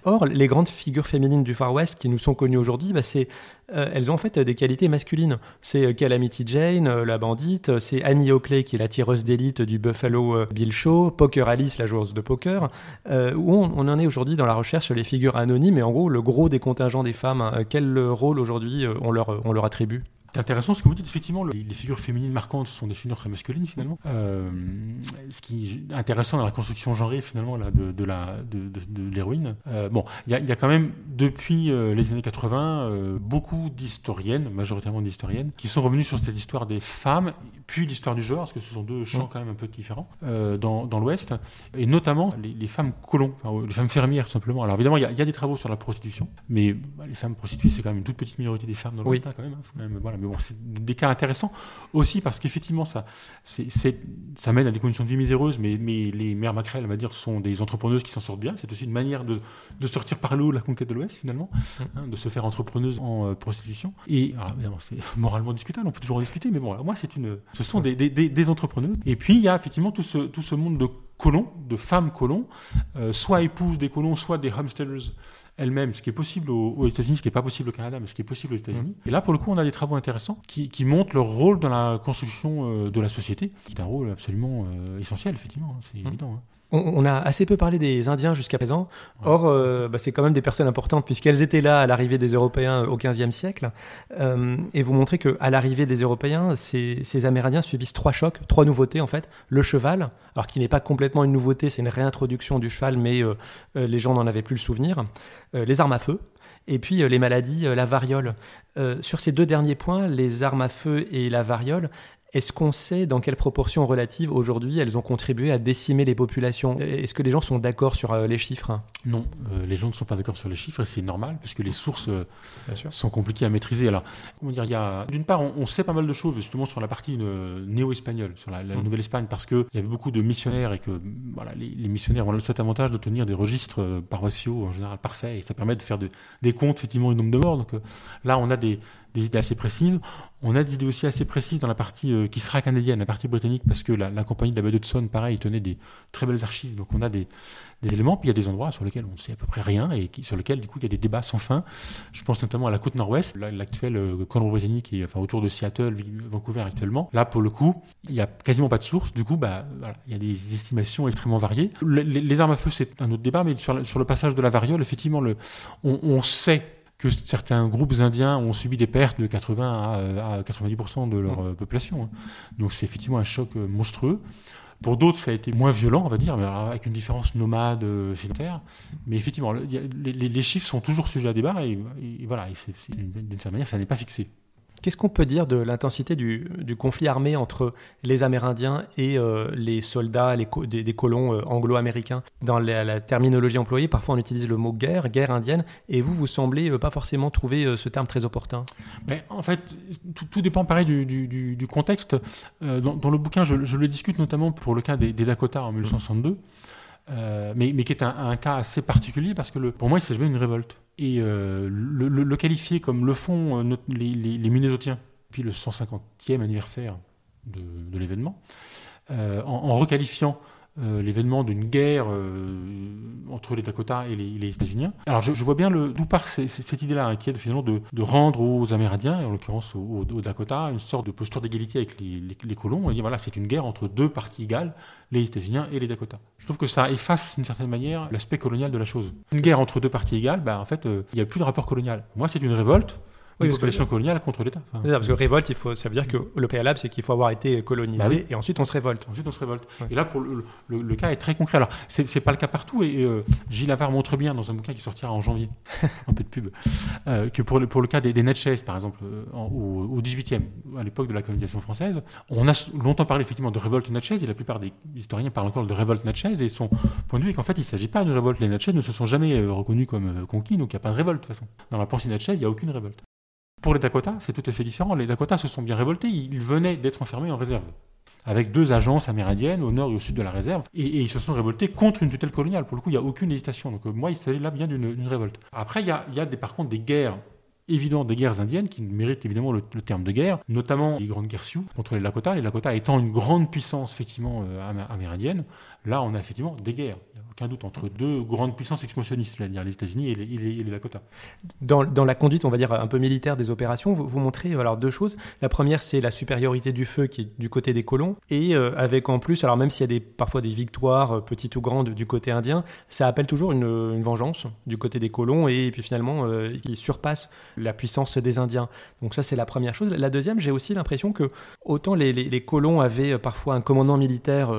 Or, les grandes figures féminines du Far West qui nous sont connues aujourd'hui, bah, c'est, euh, elles ont en fait des qualités masculines. C'est euh, Calamity Jane, la bandite, c'est Annie Oakley qui est la tireuse d'élite du Buffalo Bill Show, Poker Alice, la joueuse de poker, où on, en est aujourd'hui dans la recherche sur les figures anonymes et en gros le gros des contingents des femmes. Quel rôle aujourd'hui on leur attribue? C'est intéressant ce que vous dites. Effectivement, les figures féminines marquantes sont des figures très masculines finalement. Euh, ce qui est intéressant dans la construction genrée finalement là, de, de la de, de, l'héroïne. Euh, bon, il y, y, a quand même depuis euh, les années 80 beaucoup d'historiennes, majoritairement d'historiennes, qui sont revenues sur cette histoire des femmes, puis l'histoire du genre, parce que ce sont deux champs quand même un peu différents dans, dans l'Ouest, et notamment les, femmes colons, enfin, les femmes fermières simplement. Alors évidemment, il y, a, y, a des travaux sur la prostitution, mais bah, les femmes prostituées c'est quand même une toute petite minorité des femmes dans l'Ouest hein, quand même. Hein, quand même voilà, mais bon, c'est des cas intéressants aussi parce qu'effectivement, ça, ça mène à des conditions de vie miséreuses, mais, mais les mères maquerelles, on va dire, sont des entrepreneuses qui s'en sortent bien. C'est aussi une manière de, de sortir par le haut la conquête de l'Ouest, finalement, hein, de se faire entrepreneuse en euh, prostitution. Et alors, évidemment, c'est moralement discutable, on peut toujours en discuter, mais bon, moi, c'est une, ce sont des, des, des, entrepreneuses. Et puis, il y a effectivement tout ce, tout ce monde de colons, de femmes colons, euh, soit épouses des colons, soit des homesteaders elle-même, ce qui est possible aux, États-Unis, ce qui n'est pas possible au Canada, mais ce qui est possible aux États-Unis. Mm. Et là, pour le coup, on a des travaux intéressants qui, montrent leur rôle dans la construction euh, de la société, qui est un rôle absolument euh, essentiel, effectivement, hein, c'est mm. évident. Hein on, a assez peu parlé des Indiens jusqu'à présent. Or, euh, bah, c'est quand même des personnes importantes puisqu'elles étaient là à l'arrivée des Européens au XVe siècle. Euh, et vous montrez qu'à l'arrivée des Européens, ces, Amérindiens subissent trois chocs, trois nouveautés en fait. Le cheval, alors qui n'est pas complètement une nouveauté, c'est une réintroduction du cheval, mais euh, les gens n'en avaient plus le souvenir. les armes à feu, et puis les maladies, la variole. sur ces deux derniers points, les armes à feu et la variole, est-ce qu'on sait dans quelle proportion relative aujourd'hui elles ont contribué à décimer les populations? Est-ce que les gens sont d'accord sur euh, les chiffres? Non, euh, les gens ne sont pas d'accord sur les chiffres et c'est normal puisque les sources euh, sont compliquées à maîtriser. Alors, comment dire, il y a d'une part, on, sait pas mal de choses justement sur la partie néo-espagnole, sur la, mm. Nouvelle-Espagne, parce qu'il y avait beaucoup de missionnaires et que voilà, les, missionnaires ont cet avantage de tenir des registres paroissiaux en général parfaits et ça permet de faire des comptes effectivement du nombre de morts. Donc là, on a des, des idées assez précises. On a des idées aussi assez précises dans la partie euh, qui sera canadienne, la partie britannique, parce que la, compagnie de la baie d'Hudson, pareil, tenait des très belles archives. Donc on a des, éléments, puis il y a des endroits sur lesquels on ne sait à peu près rien et sur lesquels du coup il y a des débats sans fin. Je pense notamment à la côte nord-ouest, l'actuelle euh, Colombie-Britannique, enfin autour de Seattle, Vancouver actuellement. Là, pour le coup, il n'y a quasiment pas de source. Du coup, bah, il y a des estimations extrêmement variées. Les, armes à feu, c'est un autre débat, mais sur, le passage de la variole, effectivement, on sait que certains groupes indiens ont subi des pertes de 80 à, 90% de leur mm. euh, population. Hein. Donc c'est effectivement un choc euh, monstrueux. Pour d'autres, ça a été moins violent, on va dire, mais avec une différence nomade euh, sédentaire. Mais effectivement, les, chiffres sont toujours sujets à débat et, voilà, d'une certaine manière, ça n'est pas fixé. Qu'est-ce qu'on peut dire de l'intensité du, conflit armé entre les Amérindiens et euh, les soldats, les des, colons euh, anglo-américains? Dans la, terminologie employée, parfois on utilise le mot guerre, guerre indienne, et vous, vous semblez euh, pas forcément trouver ce terme très opportun. En fait, tout, dépend pareil du, contexte. Dans, le bouquin, je, le discute notamment pour le cas des, Dakota en 1862. mais, qui est un, cas assez particulier parce que pour moi, il s'agit d'une révolte et euh, le, qualifier comme le font euh, les, les, depuis le 150e anniversaire de, l'événement, euh, en, requalifiant l'événement d'une guerre entre les Dakota et les, États-Unis. Alors je, vois bien d'où part cette idée-là, qui est finalement de, rendre aux Amérindiens, en l'occurrence aux, Dakota, une sorte de posture d'égalité avec les, colons. On dit voilà, c'est une guerre entre deux parties égales, les États-Unis et les Dakota. Je trouve que ça efface d'une certaine manière l'aspect colonial de la chose. Une guerre entre deux parties égales, bah, en fait, euh, il n'y a plus de rapport colonial. Moi, c'est une révolte oui, une population coloniale contre l'État. parce que révolte, il faut, ça veut dire que le préalable, c'est qu'il faut avoir été colonisé bah et ensuite on se révolte. Ensuite on se révolte. Et là, pour le, cas est très concret. Alors, c'est pas le cas partout et euh, Gilles Avard montre bien dans un bouquin qui sortira en janvier, un peu de pub, euh, que pour le, pour le cas des, des Natchez, par exemple, euh, au, au 18e, à l'époque de la colonisation française, on a longtemps parlé effectivement de révolte Natchez et la plupart des historiens parlent encore de révolte Natchez et son point de vue est qu'en fait, il ne s'agit pas de révolte. Les Natchez ne se sont jamais reconnus comme conquis, donc il n'y a pas de révolte de toute façon. Dans la pensée Natchez, il n'y a aucune révolte. Pour les Dakota, c'est tout à fait différent. Les Dakota se sont bien révoltés. Ils venaient d'être enfermés en réserve, avec deux agences amérindiennes au nord et au sud de la réserve. Et, ils se sont révoltés contre une tutelle coloniale. Pour le coup, il n'y a aucune hésitation. Donc, euh, moi, il s'agit là bien d'une révolte. Après, il y a, par contre des guerres évidentes, des guerres indiennes qui méritent évidemment le, terme de guerre, notamment les grandes guerres Sioux contre les Lakota. Les Lakota étant une grande puissance effectivement euh, amérindienne, là on a effectivement des guerres aucun doute, entre deux grandes puissances expansionnistes, c'est-à-dire les États-Unis et les, Lakota. Dans, la conduite, on va dire, un peu militaire des opérations, vous, montrez alors deux choses. La première, c'est la supériorité du feu qui est du côté des colons, et euh, avec en plus, alors même s'il y a parfois des victoires, euh, petites ou grandes, du côté indien, ça appelle toujours une, vengeance du côté des colons, et, puis finalement, euh, qui surpasse la puissance des Indiens. Donc ça, c'est la première chose. La deuxième, j'ai aussi l'impression que autant les, les, colons avaient parfois un commandant militaire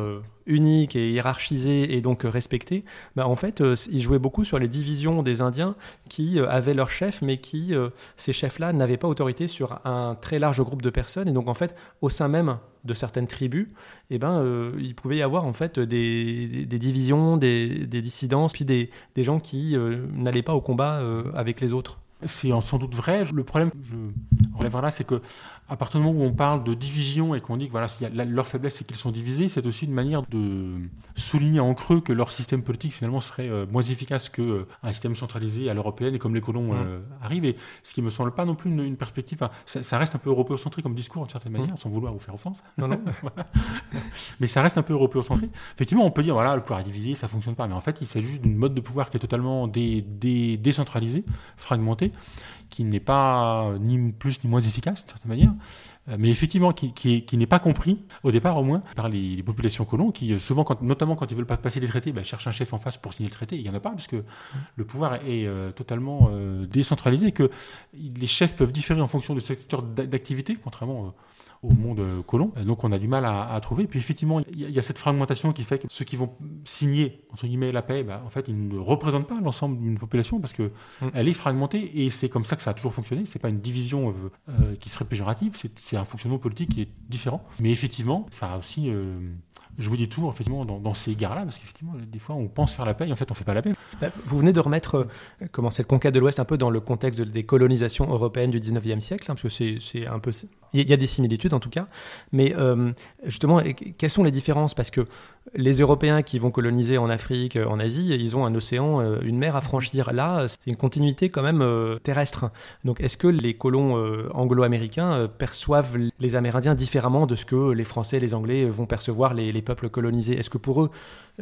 unique et hiérarchisé et donc respecté, bah en fait, euh, ils jouaient beaucoup sur les divisions des Indiens qui euh, avaient leurs chefs, mais qui, euh, ces chefs-là, n'avaient pas autorité sur un très large groupe de personnes. Et donc, en fait, au sein même de certaines tribus, eh ben, il pouvait y avoir en fait des, des, divisions, des, des, dissidences, puis des, gens qui n'allaient pas au combat avec les autres. C'est sans doute vrai. Le problème, je relèverai là, c'est que à partir du moment où on parle de division et qu'on dit que voilà, leur faiblesse c'est qu'ils sont divisés, c'est aussi une manière de souligner en creux que leur système politique finalement serait euh, moins efficace qu'un euh, système centralisé à l'européenne et comme les colons euh, arrivent. Et ce qui me semble pas non plus une, perspective. Ça, reste un peu européocentré comme discours d'une certaine manière, sans vouloir vous faire offense. Non, non. Mais ça reste un peu européocentré. Effectivement, on peut dire voilà, le pouvoir est divisé, ça fonctionne pas. Mais en fait, il s'agit juste d'une mode de pouvoir qui est totalement décentralisé, fragmenté qui n'est pas ni plus ni moins efficace d'une certaine manière, euh, mais effectivement qui, qui, n'est pas compris, au départ au moins, par les, populations colons, qui euh, souvent, notamment quand ils veulent pas passer des traités, bah, cherchent un chef en face pour signer le traité. Il n'y en a pas, parce que le pouvoir est euh, totalement décentralisé, que les chefs peuvent différer en fonction du secteur d'activité, contrairement au monde euh, colon. Donc on a du mal à, trouver. Et puis effectivement, il y, a cette fragmentation qui fait que ceux qui vont signer entre guillemets la paix, bah, en fait, ils ne représentent pas l'ensemble d'une population parce que mm. elle est fragmentée et c'est comme ça que ça a toujours fonctionné. C'est pas une division euh, euh, qui serait péjorative, c'est un fonctionnement politique qui est différent. Mais effectivement, ça a aussi joué des tours effectivement dans, ces gares-là parce qu'effectivement, des fois, on pense faire la paix et en fait, on fait pas la paix. Bah, vous venez de remettre comment cette conquête de l'Ouest un peu dans le contexte des colonisations européennes du 19e siècle, hein, parce que c'est un peu il y a des similitudes en tout cas, mais euh, justement, quelles sont les différences? Parce que les Européens qui vont coloniser en Afrique, en Asie, ils ont un océan, euh, une mer à franchir. Là, c'est une continuité quand même euh, terrestre. Donc, est-ce que les colons anglo-américains perçoivent les Amérindiens différemment de ce que les Français, les Anglais vont percevoir les peuples colonisés. Est-ce que pour eux,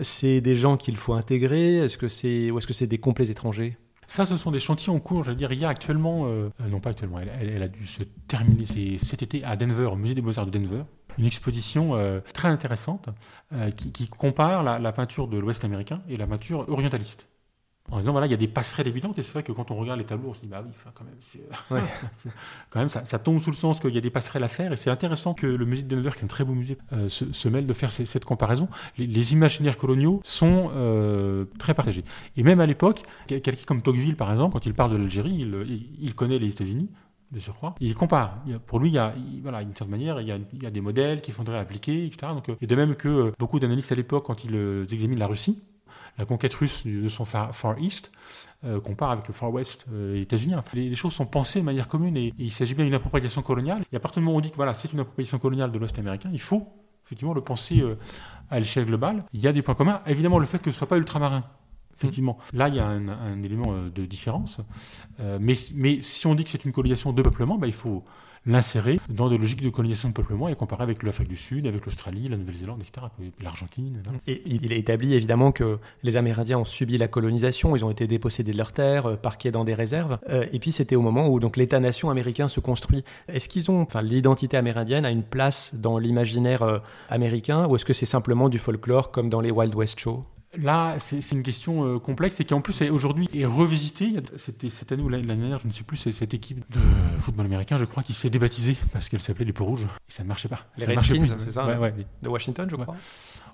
c'est des gens qu'il faut intégrer? Est-ce que c'est ou est-ce que c'est des complets étrangers? Ça, ce sont des chantiers en cours. Je veux dire, il y a actuellement, euh, euh, non pas actuellement, elle, a dû se terminer cet été à Denver, au musée des beaux-arts de Denver, une exposition euh, très intéressante qui, compare la, peinture de l'Ouest américain et la peinture orientaliste en disant voilà, il y a des passerelles évidentes, et c'est vrai que quand on regarde les tableaux, on se dit bah oui, quand même, quand même ça, tombe sous le sens qu'il y a des passerelles à faire, et c'est intéressant que le musée de Denver, qui est un très beau musée, euh, se, mêle de faire cette comparaison. Les, imaginaires coloniaux sont euh, très partagés. Et même à l'époque, quelqu'un comme Tocqueville, par exemple, quand il parle de l'Algérie, il, il, connaît les États-Unis, de surcroît. Il compare. Pour lui, il y a, voilà, d'une certaine manière, il y, a, il y, a, des modèles qu'il faudrait appliquer, etc. Donc, et de même que beaucoup d'analystes à l'époque, quand ils examinent la Russie, la conquête russe de son Far, East, euh, compare avec le Far West euh, et États-Unis. les, choses sont pensées de manière commune et, il s'agit bien d'une appropriation coloniale. Et à partir du moment où on dit que voilà, c'est une appropriation coloniale de l'Ouest américain, il faut effectivement le penser euh, à l'échelle globale. Il y a des points communs. Évidemment, le fait que ce ne soit pas ultramarin. Effectivement, là, il y a un, élément de différence. mais, mais si on dit que c'est une colonisation de peuplement, bah, il faut l'insérer dans des logiques de colonisation de peuplement et comparer avec l'Afrique du Sud, avec l'Australie, la Nouvelle-Zélande, etc., l'Argentine. Et il est établi évidemment que les Amérindiens ont subi la colonisation, ils ont été dépossédés de leurs terres, euh, parqués dans des réserves, euh, et puis c'était au moment où donc l'État-nation américain se construit. Est-ce qu'ils ont, enfin, l'identité amérindienne a une place dans l'imaginaire euh, américain, ou est-ce que c'est simplement du folklore comme dans les Wild West Shows Là, c'est une question euh, complexe et qui en plus aujourd'hui est revisitée. C'était cette année ou l'année dernière, je ne sais plus, c'est cette équipe de football américain, je crois, qui s'est débaptisée parce qu'elle s'appelait les Peaux Rouges et ça ne marchait pas. Les Redskins, c'est ça hein De Washington, je crois.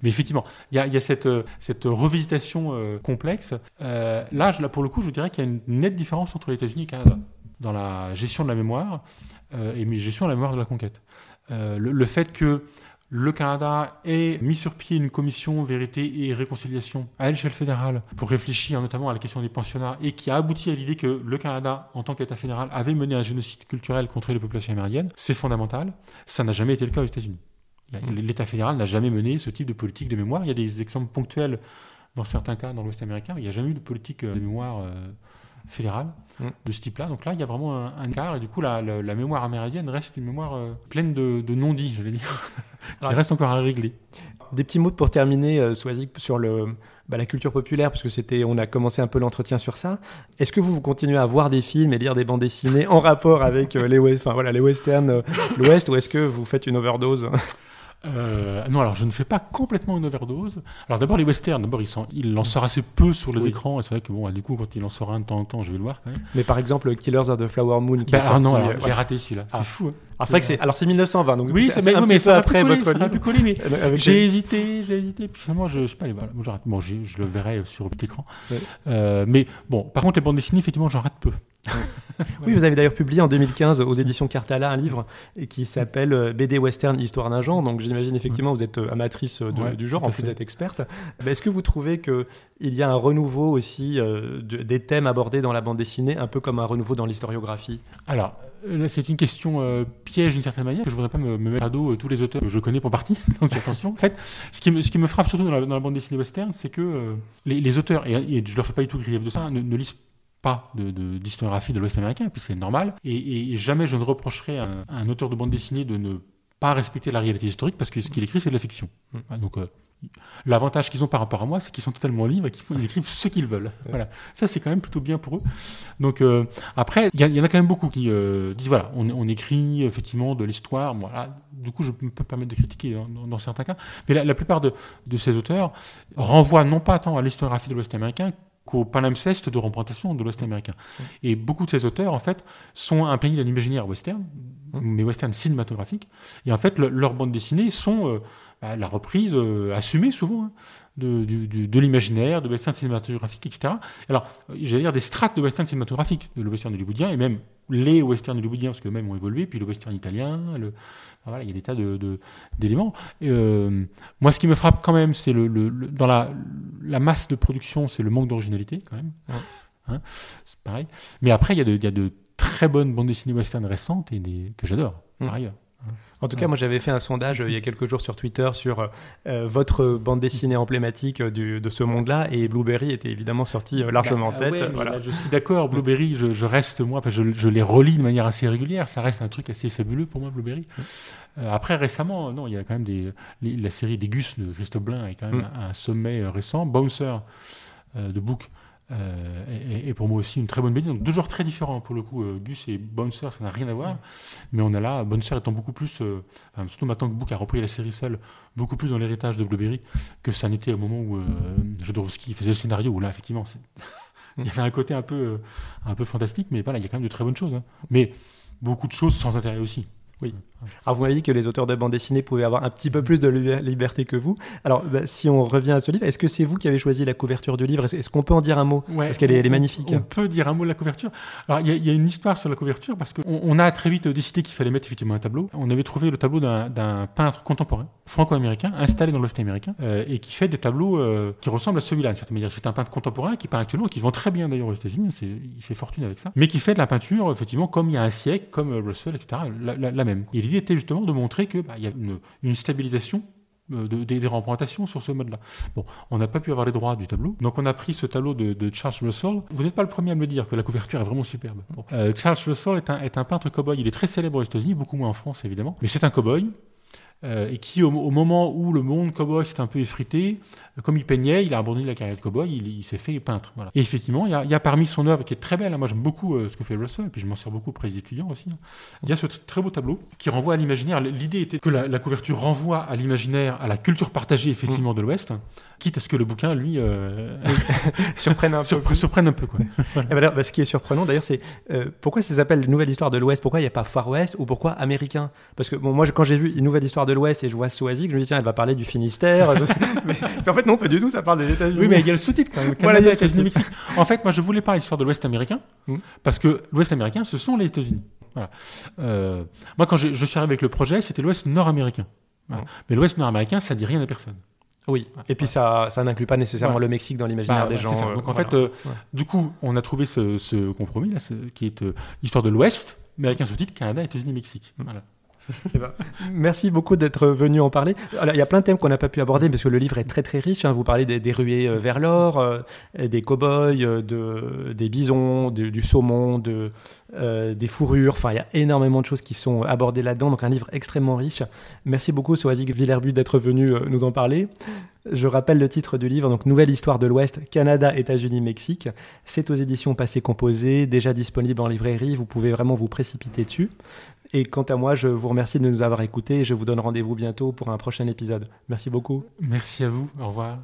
Mais effectivement, il y a, cette, euh, cette, revisitation euh, complexe. là, là, pour le coup, je dirais qu'il y a une nette différence entre les États-Unis et le Canada dans la gestion de la mémoire et la gestion de la mémoire de la conquête. le, le fait que le Canada ait mis sur pied une commission vérité et réconciliation à l'échelle fédérale pour réfléchir notamment à la question des pensionnats et qui a abouti à l'idée que le Canada, en tant qu'État fédéral, avait mené un génocide culturel contre les populations amérindiennes, c'est fondamental. Ça n'a jamais été le cas aux États-Unis. L'État fédéral n'a jamais mené ce type de politique de mémoire. Il y a des exemples ponctuels dans certains cas dans l'Ouest américain, mais il n'y a jamais eu de politique de mémoire euh, fédérale mm. de ce type-là. Donc là, il y a vraiment un, un écart, et du coup, la, mémoire amérindienne reste une mémoire euh, pleine de, non-dits, j'allais dire, qui reste encore à régler. Des petits mots pour terminer, euh, sur le, bah, la culture populaire, parce que c'était, on a commencé un peu l'entretien sur ça. Est-ce que vous, continuez à voir des films et lire des bandes dessinées en rapport avec euh, les, enfin, voilà, les westerns, euh, l'Ouest, ou est-ce que vous faites une overdose? Euh, non, alors je ne fais pas complètement une overdose. Alors d'abord les westerns, d'abord il, il en sort assez peu sur les écrans, et c'est vrai que bon, du coup quand il en sort un de temps en temps, je vais le voir quand même. Mais par exemple Killers of the Flower Moon, qui ben, est ah non, euh, j'ai raté celui-là, c'est ah. fou. Hein. Alors c'est vrai que c'est, alors c'est 1920, donc oui, c'est un petit peu après votre livre. Coller, mais j'ai hésité, j'ai hésité, puis finalement je, je sais pas, voilà, bon, je, je le verrai sur petit écran. Euh, mais bon, par contre les bandes dessinées, effectivement, j'en rate peu. oui, vous avez d'ailleurs publié en 2015 aux éditions Cartala un livre qui s'appelle euh, BD Western Histoire d'un genre. Donc j'imagine effectivement vous êtes euh, amatrice euh, du genre, en plus d'être experte. Est-ce que vous trouvez qu'il y a un renouveau aussi des thèmes abordés dans la bande dessinée, un peu comme un renouveau dans l'historiographie? Alors, c'est une question piège d'une certaine manière, que je ne voudrais pas me, mettre à dos tous les auteurs que je connais pour partie, donc attention. En fait, ce qui me, ce qui me frappe surtout dans la, bande dessinée western, c'est que les, auteurs, et, et, je leur fais pas du tout grief de ça, ne, ne lisent pas d'historiographie de, de l'Ouest américain, puis c'est normal. Et, jamais je ne reprocherai à un, auteur de bande dessinée de ne pas respecter la réalité historique, parce que ce qu'il écrit, c'est de la fiction. Mm. Donc, euh, L'avantage qu'ils ont par rapport à moi, c'est qu'ils sont totalement libres et qu'ils écrivent ce qu'ils veulent. Voilà. Ça, c'est quand même plutôt bien pour eux. Donc, euh, après, il y, en a quand même beaucoup qui euh, disent voilà, on, écrit effectivement de l'histoire. Voilà. Du coup, je peux me permettre de critiquer dans, certains cas. Mais la, plupart de, de, ces auteurs renvoient non pas tant à l'historiographie de l'Ouest américain qu'au palimpseste de représentation de l'Ouest américain. Et beaucoup de ces auteurs, en fait, sont imprégnés d'un imaginaire western, mais western cinématographique. Et en fait, leurs bandes dessinées sont euh, la reprise euh, assumée souvent hein, de, de l'imaginaire, de western cinématographique, etc. Alors, j'allais dire des strates de western cinématographique, de le western hollywoodien, et même les westerns hollywoodiens, parce que même ont évolué, puis le western italien, le, voilà, il y a des tas d'éléments. De, euh, moi, ce qui me frappe quand même, c'est le, dans la, la, masse de production, c'est le manque d'originalité, quand même. Hein, c'est pareil. Mais après, il y, a de, il y, a de, très bonnes bandes dessinées western récentes et des, que j'adore, par mmh. ailleurs. En tout cas, moi j'avais fait un sondage euh, il y a quelques jours sur Twitter sur euh, euh, votre bande dessinée emblématique de ce monde-là et Blueberry était évidemment sorti largement en bah, tête. voilà. je suis d'accord, Blueberry, je, reste moi, je, je, les relis de manière assez régulière, ça reste un truc assez fabuleux pour moi, Blueberry. après, récemment, non, il y a quand même des, la série des Gus de Christophe Blain est quand même mm. un, sommet récent. Bouncer de Book euh, et, pour moi aussi une très bonne BD. Donc deux genres très différents pour le coup. Euh, Gus et Bouncer, ça n'a rien à voir. Mais on a là, Bouncer étant beaucoup plus, euh, surtout maintenant que Book a repris la série seule, beaucoup plus dans l'héritage de Blueberry que ça n'était au moment où Jodorowsky faisait le scénario, où là, effectivement, il y avait un côté un peu, un peu fantastique, mais voilà, il y a quand même de très bonnes choses. Hein. Mais beaucoup de choses sans intérêt aussi. Oui. Alors vous m'avez dit que les auteurs de bande dessinée pouvaient avoir un petit peu plus de liberté que vous. Alors bah, si on revient à ce livre, est-ce que c'est vous qui avez choisi la couverture du livre? Est-ce qu'on peut en dire un mot? Parce qu'elle est, magnifique. On peut dire un mot de la couverture. Alors il y, a une histoire sur la couverture parce qu'on on a très vite décidé qu'il fallait mettre effectivement un tableau. On avait trouvé le tableau d'un peintre contemporain franco-américain installé dans l'Ouest américain euh, et qui fait des tableaux euh, qui ressemblent à celui-là. C'est un peintre contemporain qui peint actuellement, qui vend très bien d'ailleurs aux États-Unis. Il fait fortune avec ça, mais qui fait de la peinture effectivement comme il y a un siècle, comme Russell, etc. La, même. Et l'idée était justement de montrer qu'il bah, y a une, stabilisation euh, des, représentations sur ce mode-là. Bon, on n'a pas pu avoir les droits du tableau, donc on a pris ce tableau de, Charles Russell. Vous n'êtes pas le premier à me dire que la couverture est vraiment superbe. Charles Russell est un, est un peintre cow-boy. Il est très célèbre aux États-Unis, beaucoup moins en France évidemment, mais c'est un cow-boy. Euh, et qui, au, moment où le monde cowboy s'est un peu effrité, euh, comme il peignait, il a abandonné la carrière de cowboy, il, il s'est fait peintre. Voilà. Et effectivement, il y, a, parmi son œuvre qui est très belle, hein, moi j'aime beaucoup euh, ce que fait Russell, et puis je m'en sers beaucoup auprès des étudiants aussi, hein. il y a ce très beau tableau qui renvoie à l'imaginaire. L'idée était que la, couverture renvoie à l'imaginaire, à la culture partagée effectivement de l'Ouest, quitte à ce que le bouquin, lui, surprenne un peu. Surprenne un peu quoi. ben ce qui est surprenant d'ailleurs, c'est pourquoi ça s'appelle Nouvelle Histoire de l'Ouest? Pourquoi il n'y a pas Far West ou pourquoi Américain? Parce que bon, moi quand j'ai vu une Nouvelle Histoire de l'Ouest et je vois Soazic, je me dis tiens, elle va parler du Finistère. mais, en fait, non, pas du tout, ça parle des États-Unis. Oui, mais il y a le sous-titre quand même. En fait, moi, je voulais parler de l'histoire de l'Ouest américain hmm. parce que l'Ouest américain, ce sont les États-Unis. Voilà. Euh, moi, quand je, suis arrivé avec le projet, c'était l'Ouest nord-américain. Hmm. Mais l'Ouest nord-américain, ça dit rien à personne. Oui, et puis ça, ça n'inclut pas nécessairement le Mexique dans l'imaginaire bah, des gens. Euh, Donc en fait, euh, du coup, on a trouvé ce, compromis là, qui est l'histoire de l'Ouest, mais avec un sous-titre Canada, États-Unis, Mexique. Voilà. Eh ben, merci beaucoup d'être venu en parler. Alors, il y a plein de thèmes qu'on n'a pas pu aborder parce que le livre est très très riche. Hein. Vous parlez des, ruées euh, vers l'or, euh, des cow-boys, euh, de, des bisons, du saumon, de, des fourrures. Enfin, il y a énormément de choses qui sont abordées là-dedans. Donc un livre extrêmement riche. Merci beaucoup Soazic Villerbu d'être venu nous en parler. Je rappelle le titre du livre, donc Nouvelle histoire de l'Ouest, Canada, États-Unis, Mexique. C'est aux éditions Passé Composé, déjà disponible en librairie. Vous pouvez vraiment vous précipiter dessus. Et quant à moi, je vous remercie de nous avoir écoutés et je vous donne rendez-vous bientôt pour un prochain épisode. Merci beaucoup. Merci à vous. Au revoir.